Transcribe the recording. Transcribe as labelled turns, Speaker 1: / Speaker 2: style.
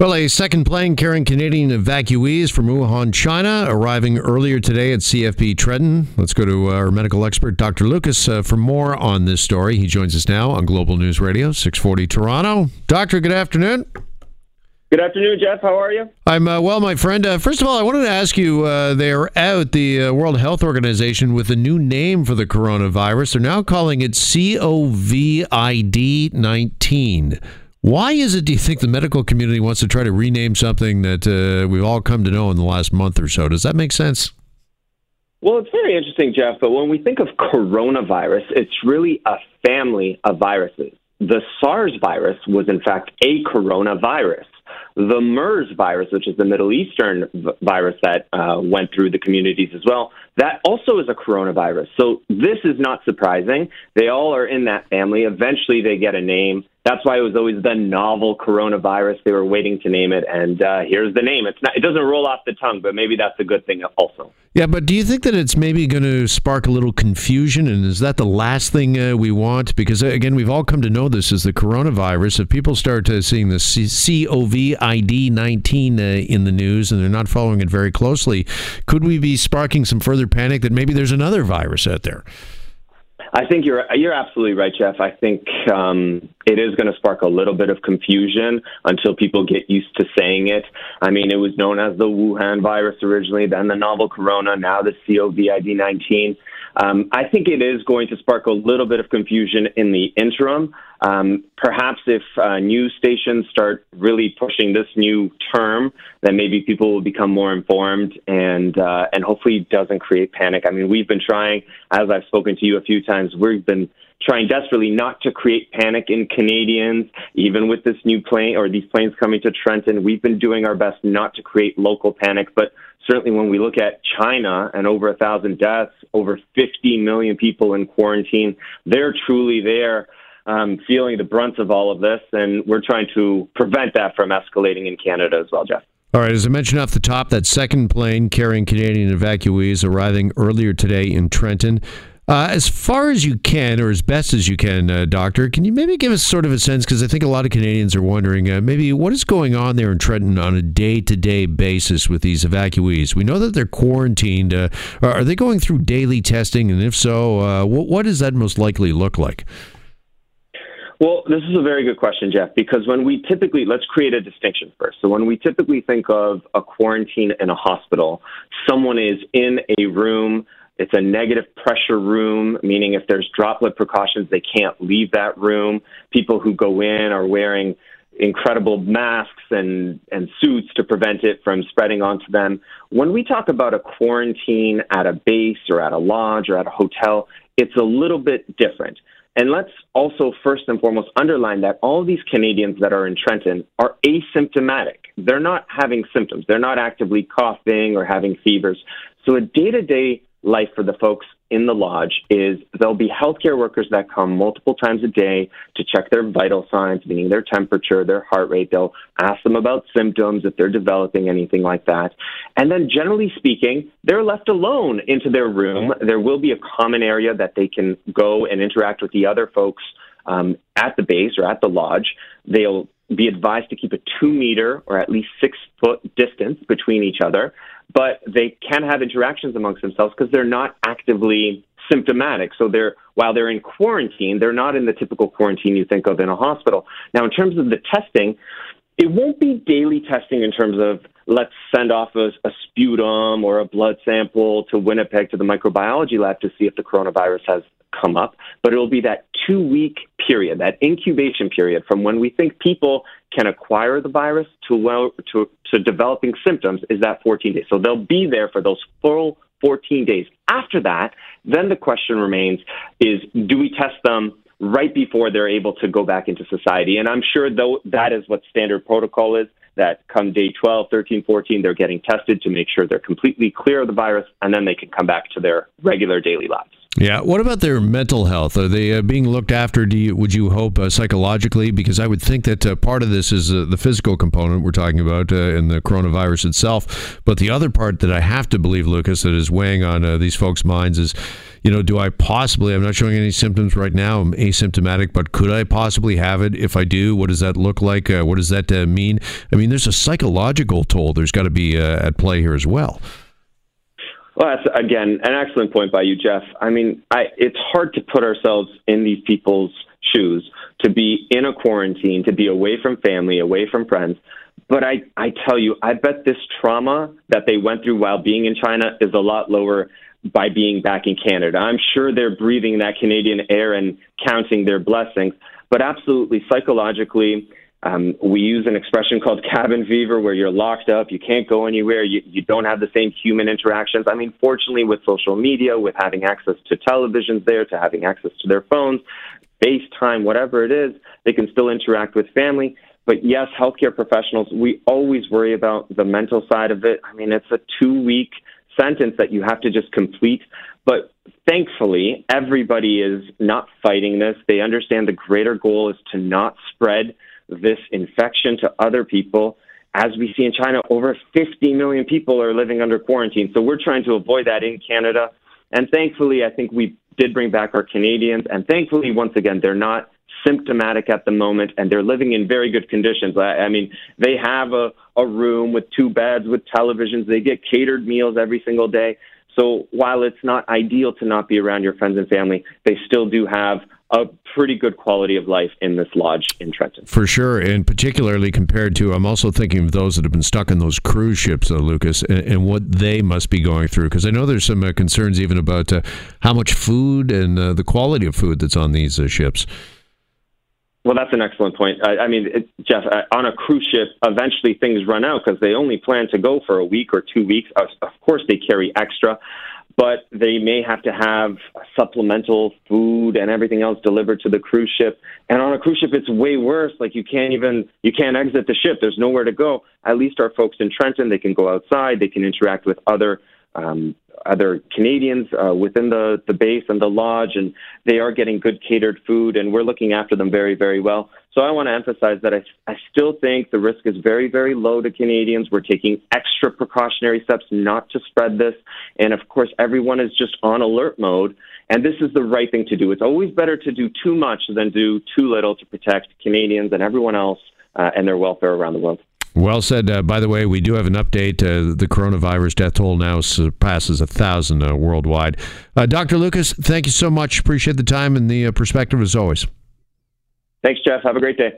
Speaker 1: Well, a second plane carrying Canadian evacuees from Wuhan, China, arriving earlier today at CFB Trenton. Let's go to our medical expert, Dr. Lucas, uh, for more on this story. He joins us now on Global News Radio, 640 Toronto. Doctor, good afternoon.
Speaker 2: Good afternoon, Jeff. How are you?
Speaker 1: I'm uh, well, my friend. Uh, first of all, I wanted to ask you uh, they're out, the uh, World Health Organization, with a new name for the coronavirus. They're now calling it COVID 19. Why is it, do you think, the medical community wants to try to rename something that uh, we've all come to know in the last month or so? Does that make sense?
Speaker 2: Well, it's very interesting, Jeff, but when we think of coronavirus, it's really a family of viruses. The SARS virus was, in fact, a coronavirus. The MERS virus, which is the Middle Eastern virus that uh, went through the communities as well, that also is a coronavirus. So this is not surprising. They all are in that family. Eventually, they get a name. That's why it was always the novel coronavirus. They were waiting to name it, and uh, here's the name. It's not, it doesn't roll off the tongue, but maybe that's a good thing also.
Speaker 1: Yeah, but do you think that it's maybe going to spark a little confusion? And is that the last thing uh, we want? Because, uh, again, we've all come to know this as the coronavirus. If people start uh, seeing the COVID 19 uh, in the news and they're not following it very closely, could we be sparking some further panic that maybe there's another virus out there?
Speaker 2: I think you're you're absolutely right, Jeff. I think um, it is going to spark a little bit of confusion until people get used to saying it. I mean, it was known as the Wuhan virus originally, then the novel corona, now the COVID-19. Um, I think it is going to spark a little bit of confusion in the interim. Um, perhaps if uh, news stations start really pushing this new term, then maybe people will become more informed and uh, and hopefully doesn't create panic. I mean, we've been trying, as I've spoken to you a few times, we've been trying desperately not to create panic in Canadians, even with this new plane or these planes coming to Trenton. We've been doing our best not to create local panic, but certainly when we look at China and over a thousand deaths, over 50 million people in quarantine, they're truly there. Um, feeling the brunt of all of this, and we're trying to prevent that from escalating in Canada as well, Jeff.
Speaker 1: All right, as I mentioned off the top, that second plane carrying Canadian evacuees arriving earlier today in Trenton. Uh, as far as you can, or as best as you can, uh, Doctor, can you maybe give us sort of a sense? Because I think a lot of Canadians are wondering uh, maybe what is going on there in Trenton on a day to day basis with these evacuees. We know that they're quarantined. Uh, are they going through daily testing? And if so, uh, what, what does that most likely look like?
Speaker 2: Well, this is a very good question, Jeff, because when we typically, let's create a distinction first. So, when we typically think of a quarantine in a hospital, someone is in a room it's a negative pressure room, meaning if there's droplet precautions, they can't leave that room. People who go in are wearing incredible masks and, and suits to prevent it from spreading onto them. When we talk about a quarantine at a base or at a lodge or at a hotel, it's a little bit different. And let's also first and foremost underline that all these Canadians that are in Trenton are asymptomatic. They're not having symptoms. They're not actively coughing or having fevers. So a day to day life for the folks in the lodge is there'll be healthcare workers that come multiple times a day to check their vital signs, meaning their temperature, their heart rate. They'll ask them about symptoms if they're developing anything like that. And then, generally speaking, they're left alone into their room. There will be a common area that they can go and interact with the other folks um, at the base or at the lodge. They'll be advised to keep a two meter or at least six foot distance between each other but they can have interactions amongst themselves because they're not actively symptomatic. So they're while they're in quarantine, they're not in the typical quarantine you think of in a hospital. Now, in terms of the testing, it won't be daily testing in terms of let's send off a, a, sputum or a blood sample to Winnipeg to the microbiology lab to see if the coronavirus has come up, but it'll be that two week period, that incubation period from when we think people can acquire the virus to, well, to, to developing symptoms is that 14 days. So they'll be there for those full 14 days. After that, then the question remains is do we test them right before they're able to go back into society? And I'm sure though that is what standard protocol is that come day 12, 13, 14, they're getting tested to make sure they're completely clear of the virus, and then they can come back to their regular daily lives.
Speaker 1: Yeah. What about their mental health? Are they uh, being looked after? Do you, would you hope uh, psychologically? Because I would think that uh, part of this is uh, the physical component we're talking about uh, in the coronavirus itself, but the other part that I have to believe, Lucas, that is weighing on uh, these folks' minds is you know, do I possibly? I'm not showing any symptoms right now. I'm asymptomatic, but could I possibly have it? If I do, what does that look like? Uh, what does that uh, mean? I mean, there's a psychological toll. There's got to be uh, at play here as well.
Speaker 2: Well, that's again an excellent point by you, Jeff. I mean, I, it's hard to put ourselves in these people's shoes to be in a quarantine, to be away from family, away from friends. But I, I tell you, I bet this trauma that they went through while being in China is a lot lower by being back in Canada. I'm sure they're breathing that Canadian air and counting their blessings. But absolutely, psychologically, um, we use an expression called cabin fever, where you're locked up, you can't go anywhere, you, you don't have the same human interactions. I mean, fortunately, with social media, with having access to televisions there, to having access to their phones, FaceTime, whatever it is, they can still interact with family. But yes, healthcare professionals, we always worry about the mental side of it. I mean, it's a two week sentence that you have to just complete. But thankfully, everybody is not fighting this. They understand the greater goal is to not spread this infection to other people. As we see in China, over 50 million people are living under quarantine. So we're trying to avoid that in Canada. And thankfully, I think we did bring back our Canadians. And thankfully, once again, they're not symptomatic at the moment and they're living in very good conditions. I, I mean, they have a, a room with two beds, with televisions, they get catered meals every single day. So while it's not ideal to not be around your friends and family, they still do have a pretty good quality of life in this lodge in Trenton.
Speaker 1: For sure, and particularly compared to, I'm also thinking of those that have been stuck in those cruise ships, uh, Lucas, and, and, what they must be going through. Because I know there's some uh, concerns even about uh, how much food and uh, the quality of food that's on these uh, ships.
Speaker 2: Well, that's an excellent point. I, I mean, it, Jeff, on a cruise ship, eventually things run out because they only plan to go for a week or two weeks. Of course, they carry extra but they may have to have supplemental food and everything else delivered to the cruise ship. And on a cruise ship, it's way worse. Like you can't even you can't exit the ship. There's nowhere to go. At least our folks in Trenton, they can go outside. They can interact with other um, other Canadians uh, within the, the base and the lodge, and they are getting good catered food, and we're looking after them very, very well. So I want to emphasize that I, I still think the risk is very, very low to Canadians. We're taking extra precautionary steps not to spread this, and of course, everyone is just on alert mode. And this is the right thing to do. It's always better to do too much than do too little to protect Canadians and everyone else uh, and their welfare around the world.
Speaker 1: Well said. Uh, by the way, we do have an update. Uh, the coronavirus death toll now surpasses a thousand uh, worldwide. Uh, Dr. Lucas, thank you so much. Appreciate the time and the uh, perspective as always.
Speaker 2: Thanks, Jeff. Have a great day.